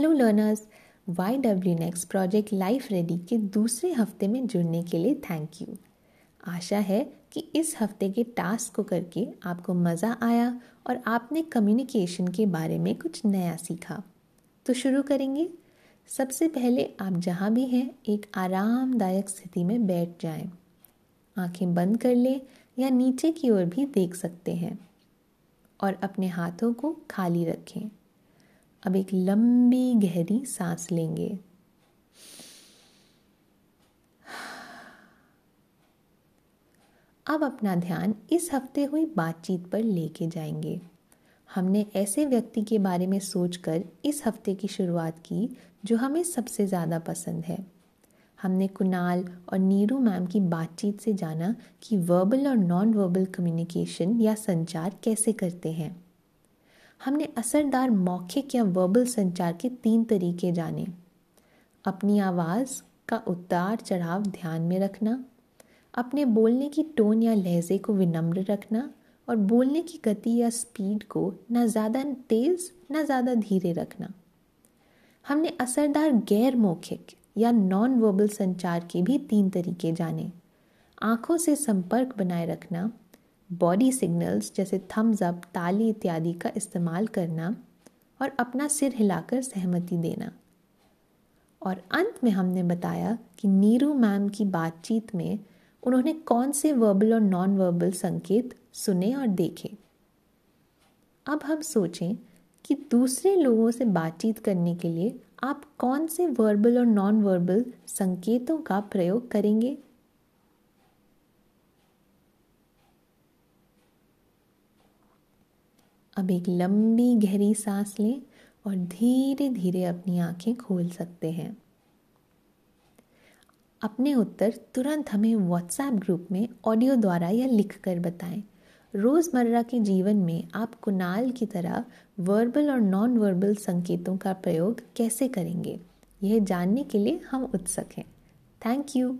Learners Y W next project life ready के दूसरे हफ़्ते में जुड़ने के लिए थैंक यू आशा है कि इस हफ़्ते के टास्क को करके आपको मज़ा आया और आपने कम्युनिकेशन के बारे में कुछ नया सीखा। तो शुरू करेंगे। सबसे पहले आप जहाँ भी हैं, एक आरामदायक स्थिति में बैठ जाएँ। आँखें बंद कर लें या नीचे की ओर भी देख सकते हैं और अपने हाथों को खाली रखें। अब एक लंबी गहरी सांस लेंगे। अब अपना ध्यान इस हफ़्ते हुई बातचीत पर लेके जाएँगे। हमने ऐसे व्यक्ति के बारे में सोचकर इस हफ़्ते की शुरुआत की जो हमें सबसे ज़्यादा पसंद है। हमने कुणाल और नीरू मैम की बातचीत से जाना कि वर्बल और नॉन वर्बल कम्युनिकेशन या संचार कैसे करते हैं। हमने असरदार मौखिक या वर्बल संचार के तीन तरीके जाने। अपनी आवाज़ का उतार चढ़ाव ध्यान में रखना, अपने बोलने की टोन या लहजे को विनम्र रखना और बोलने की गति या स्पीड को न ज़्यादा तेज़, न ज़्यादा धीरे रखना। हमने असरदार गैर मौखिक या नॉन वर्बल संचार के भी तीन तरीके जाने। आँखों से संपर्क बनाए रखना बॉडी सिग्नल्स जैसे थम्स अप ताली इत्यादि का इस्तेमाल करना और अपना सिर हिलाकर सहमति देना। और अंत में हमने बताया कि नीरू मैम की बातचीत में उन्होंने कौन से वर्बल और नॉन वर्बल संकेत सुने और देखे। अब हम सोचें कि दूसरे लोगों से बातचीत करने के लिए आप कौन से वर्बल और नॉन वर्बल संकेतों का प्रयोग करेंगे। अब एक लंबी गहरी सांस लें और धीरे धीरे अपनी आँखें खोल सकते हैं। अपने उत्तर तुरंत हमें व्हाट्सएप ग्रुप में ऑडियो द्वारा या लिख कर बताएँ। रोज़मर्रा के जीवन में आप कुनाल की तरह वर्बल और नॉन वर्बल संकेतों का प्रयोग कैसे करेंगे, यह जानने के लिए हम उत्सुक हैं। Thank you